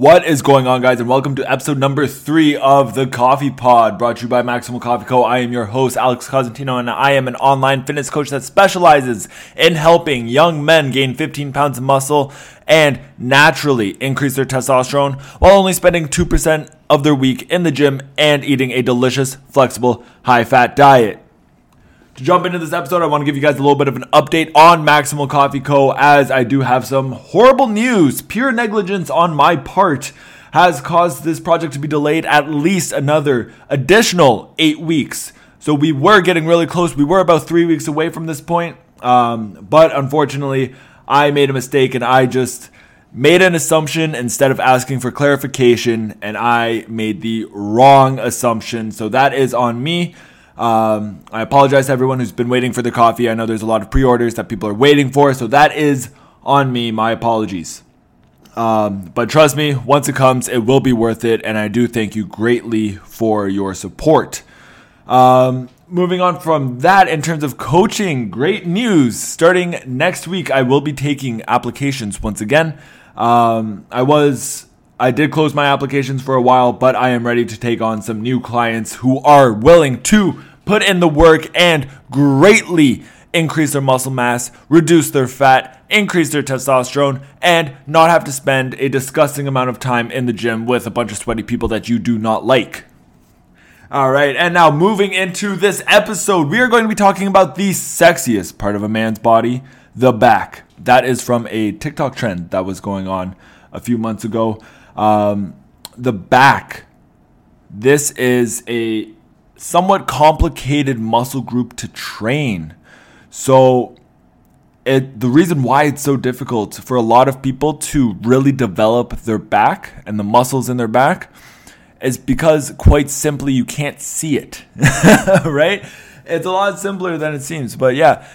What is going on, guys, and welcome to episode number three of the Coffee Pod, brought to you by Maximal Coffee Co. I am your host, Alex Cosentino, and I am an online fitness coach that specializes in helping young men gain 15 pounds of muscle and naturally increase their testosterone while only spending 2% of their week in the gym and eating a delicious, flexible, high fat diet. To jump into this episode, I want to give you guys a little bit of an update on Maximal Coffee Co. as I do have some horrible news. Pure negligence on my part has caused this project to be delayed at least another additional eight weeks. So we were getting really close. We were about three weeks away from this point. Um, but unfortunately, I made a mistake and I just made an assumption instead of asking for clarification, and I made the wrong assumption. So that is on me. Um, I apologize to everyone who's been waiting for the coffee. I know there's a lot of pre orders that people are waiting for, so that is on me. My apologies. Um, but trust me, once it comes, it will be worth it, and I do thank you greatly for your support. Um, moving on from that, in terms of coaching, great news. Starting next week, I will be taking applications once again. Um, I was I did close my applications for a while, but I am ready to take on some new clients who are willing to put in the work and greatly increase their muscle mass, reduce their fat, increase their testosterone, and not have to spend a disgusting amount of time in the gym with a bunch of sweaty people that you do not like. All right, and now moving into this episode, we are going to be talking about the sexiest part of a man's body, the back. That is from a TikTok trend that was going on a few months ago. Um, the back. This is a somewhat complicated muscle group to train. So, it, the reason why it's so difficult for a lot of people to really develop their back and the muscles in their back is because, quite simply, you can't see it, right? It's a lot simpler than it seems. But yeah,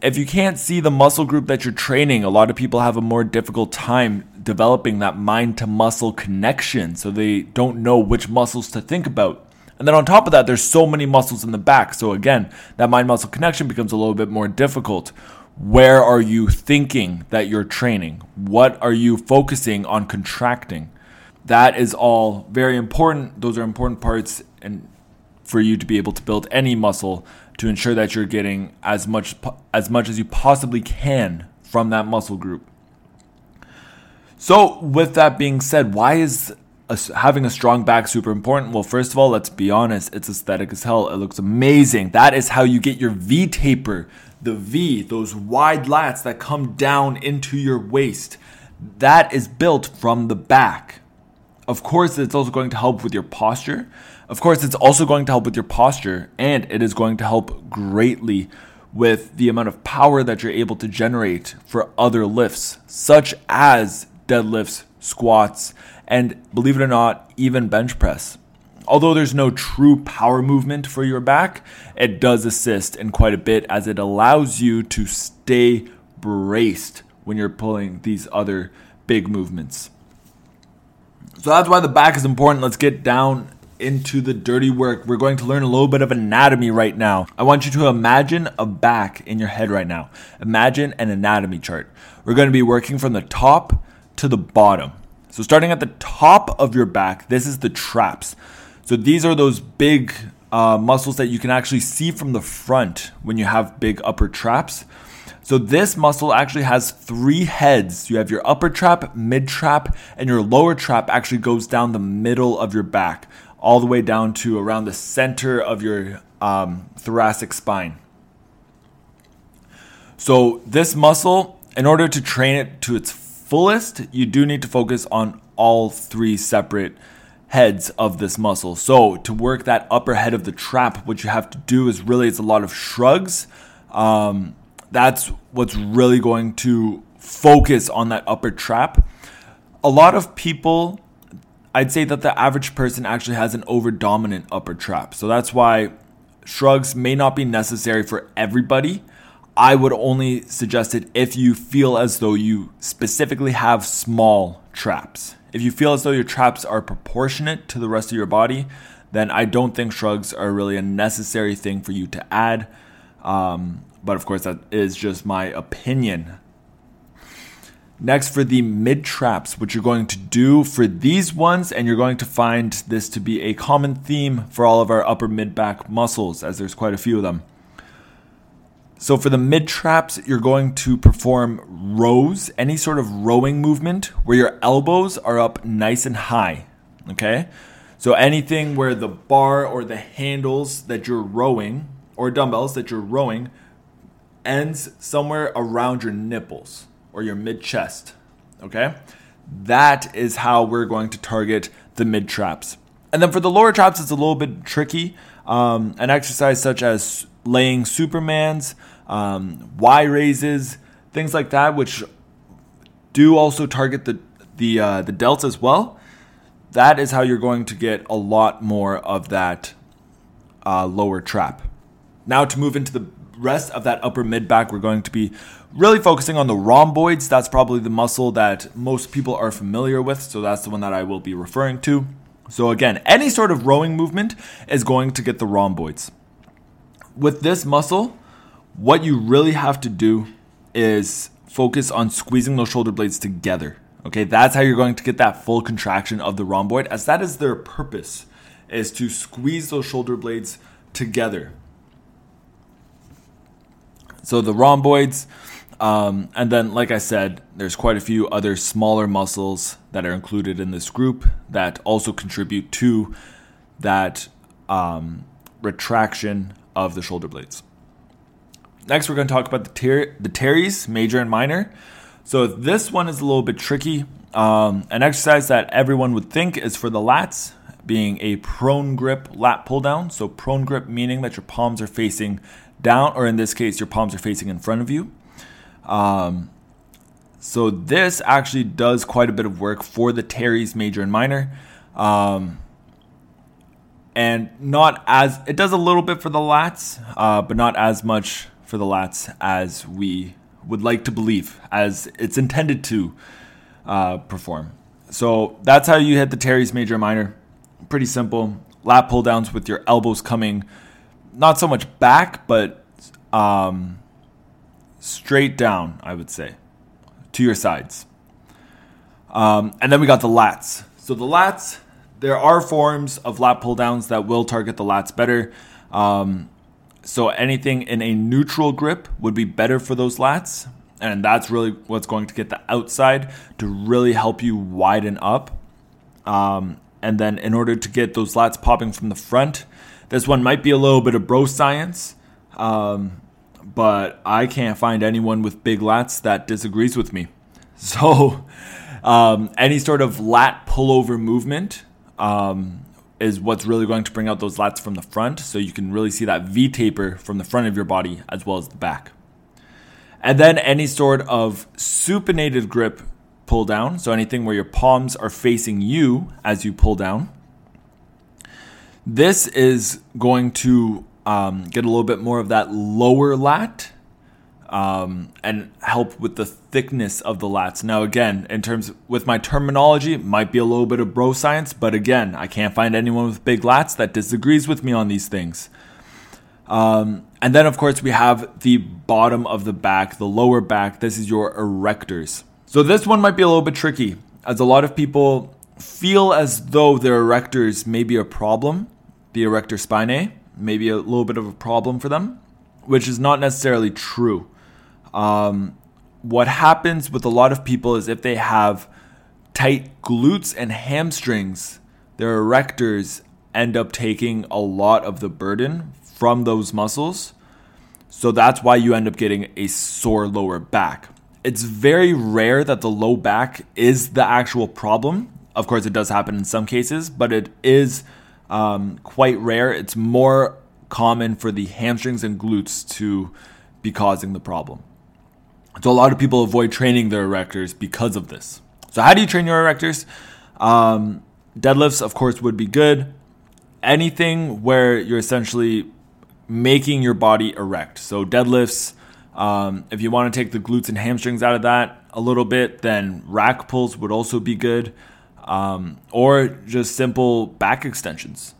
if you can't see the muscle group that you're training, a lot of people have a more difficult time developing that mind to muscle connection. So they don't know which muscles to think about. And then on top of that, there's so many muscles in the back. So again, that mind muscle connection becomes a little bit more difficult. Where are you thinking that you're training? What are you focusing on contracting? That is all very important. Those are important parts and for you to be able to build any muscle to ensure that you're getting as much as much as you possibly can from that muscle group. So, with that being said, why is having a strong back super important? Well, first of all, let's be honest, it's aesthetic as hell. It looks amazing. That is how you get your V taper, the V, those wide lats that come down into your waist. That is built from the back. Of course, it's also going to help with your posture. Of course, it's also going to help with your posture, and it is going to help greatly with the amount of power that you're able to generate for other lifts, such as deadlifts, squats, and believe it or not, even bench press. Although there's no true power movement for your back, it does assist in quite a bit as it allows you to stay braced when you're pulling these other big movements. So that's why the back is important. Let's get down into the dirty work. We're going to learn a little bit of anatomy right now. I want you to imagine a back in your head right now. Imagine an anatomy chart. We're going to be working from the top to the bottom. So starting at the top of your back, this is the traps. So these are those big uh, muscles that you can actually see from the front when you have big upper traps. So this muscle actually has three heads. You have your upper trap, mid trap, and your lower trap actually goes down the middle of your back, all the way down to around the center of your um, thoracic spine. So this muscle, in order to train it to its fullest, you do need to focus on all three separate heads of this muscle. So to work that upper head of the trap, what you have to do is really it's a lot of shrugs. Um, that's what's really going to focus on that upper trap. A lot of people, I'd say that the average person actually has an over dominant upper trap. So that's why shrugs may not be necessary for everybody. I would only suggest it if you feel as though you specifically have small traps. If you feel as though your traps are proportionate to the rest of your body, then I don't think shrugs are really a necessary thing for you to add. Um, but of course, that is just my opinion. Next, for the mid traps, what you're going to do for these ones, and you're going to find this to be a common theme for all of our upper mid back muscles, as there's quite a few of them. So, for the mid traps, you're going to perform rows, any sort of rowing movement where your elbows are up nice and high. Okay? So, anything where the bar or the handles that you're rowing, or dumbbells that you're rowing, ends somewhere around your nipples or your mid chest. Okay? That is how we're going to target the mid traps. And then for the lower traps, it's a little bit tricky. Um, an exercise such as laying Supermans, um, Y raises, things like that, which do also target the the uh, the delts as well. That is how you're going to get a lot more of that uh, lower trap. Now to move into the rest of that upper mid back, we're going to be really focusing on the rhomboids. That's probably the muscle that most people are familiar with, so that's the one that I will be referring to. So, again, any sort of rowing movement is going to get the rhomboids. With this muscle, what you really have to do is focus on squeezing those shoulder blades together. Okay, that's how you're going to get that full contraction of the rhomboid, as that is their purpose, is to squeeze those shoulder blades together. So the rhomboids, um, and then, like I said, there's quite a few other smaller muscles that are included in this group that also contribute to that um, retraction of the shoulder blades. Next, we're going to talk about the, ter- the teres, major and minor. So this one is a little bit tricky. Um, an exercise that everyone would think is for the lats, being a prone grip lat pull down. So prone grip meaning that your palms are facing down, or in this case, your palms are facing in front of you. Um, so this actually does quite a bit of work for the teres major and minor. Um, and not as it does a little bit for the lats, uh, but not as much for the lats as we would like to believe, as it's intended to uh, perform. So that's how you hit the teres major minor. Pretty simple. Lat pull downs with your elbows coming not so much back, but um, straight down, I would say, to your sides. Um, and then we got the lats. So the lats, there are forms of lat pull downs that will target the lats better. Um, so anything in a neutral grip would be better for those lats. And that's really what's going to get the outside to really help you widen up. Um, and then in order to get those lats popping from the front, this one might be a little bit of bro science, um, but I can't find anyone with big lats that disagrees with me. So, um, any sort of lat pullover movement um, is what's really going to bring out those lats from the front. So you can really see that V taper from the front of your body as well as the back. And then any sort of supinated grip pull down. So anything where your palms are facing you as you pull down. This is going to um, get a little bit more of that lower lat um, and help with the thickness of the lats. Now, again, in terms with my terminology, might be a little bit of bro science, but again, I can't find anyone with big lats that disagrees with me on these things. Um, and then, of course, we have the bottom of the back, the lower back. This is your erectors. So this one might be a little bit tricky, as a lot of people feel as though their erectors may be a problem the erector spinae, maybe a little bit of a problem for them, which is not necessarily true. Um, what happens with a lot of people is if they have tight glutes and hamstrings, their erectors end up taking a lot of the burden from those muscles. So that's why you end up getting a sore lower back. It's very rare that the low back is the actual problem. Of course, it does happen in some cases, but it is um, quite rare. It's more common for the hamstrings and glutes to be causing the problem. So a lot of people avoid training their erectors because of this. So how do you train your erectors? Um, deadlifts, of course, would be good. Anything where you're essentially making your body erect. So deadlifts. Um, if you want to take the glutes and hamstrings out of that a little bit, then rack pulls would also be good um, or just simple back extensions,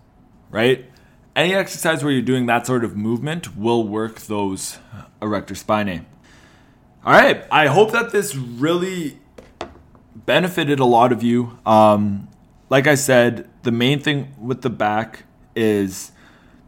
right? Any exercise where you're doing that sort of movement will work those erector spinae. All right, I hope that this really benefited a lot of you. Um, like I said, the main thing with the back is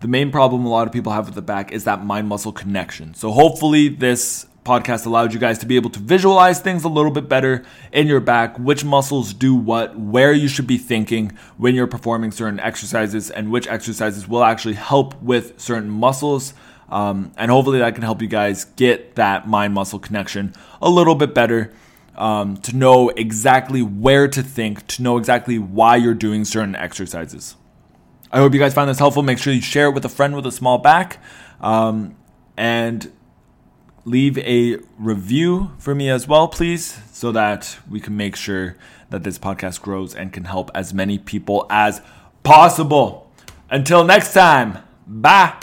the main problem a lot of people have with the back is that mind muscle connection. So hopefully this podcast allowed you guys to be able to visualize things a little bit better in your back, which muscles do what, where you should be thinking when you're performing certain exercises, and which exercises will actually help with certain muscles. Um, and hopefully that can help you guys get that mind muscle connection a little bit better. Um, to know exactly where to think, to know exactly why you're doing certain exercises. I hope you guys find this helpful. Make sure you share it with a friend with a small back. Um, and leave a review for me as well, please, so that we can make sure that this podcast grows and can help as many people as possible. Until next time, bye.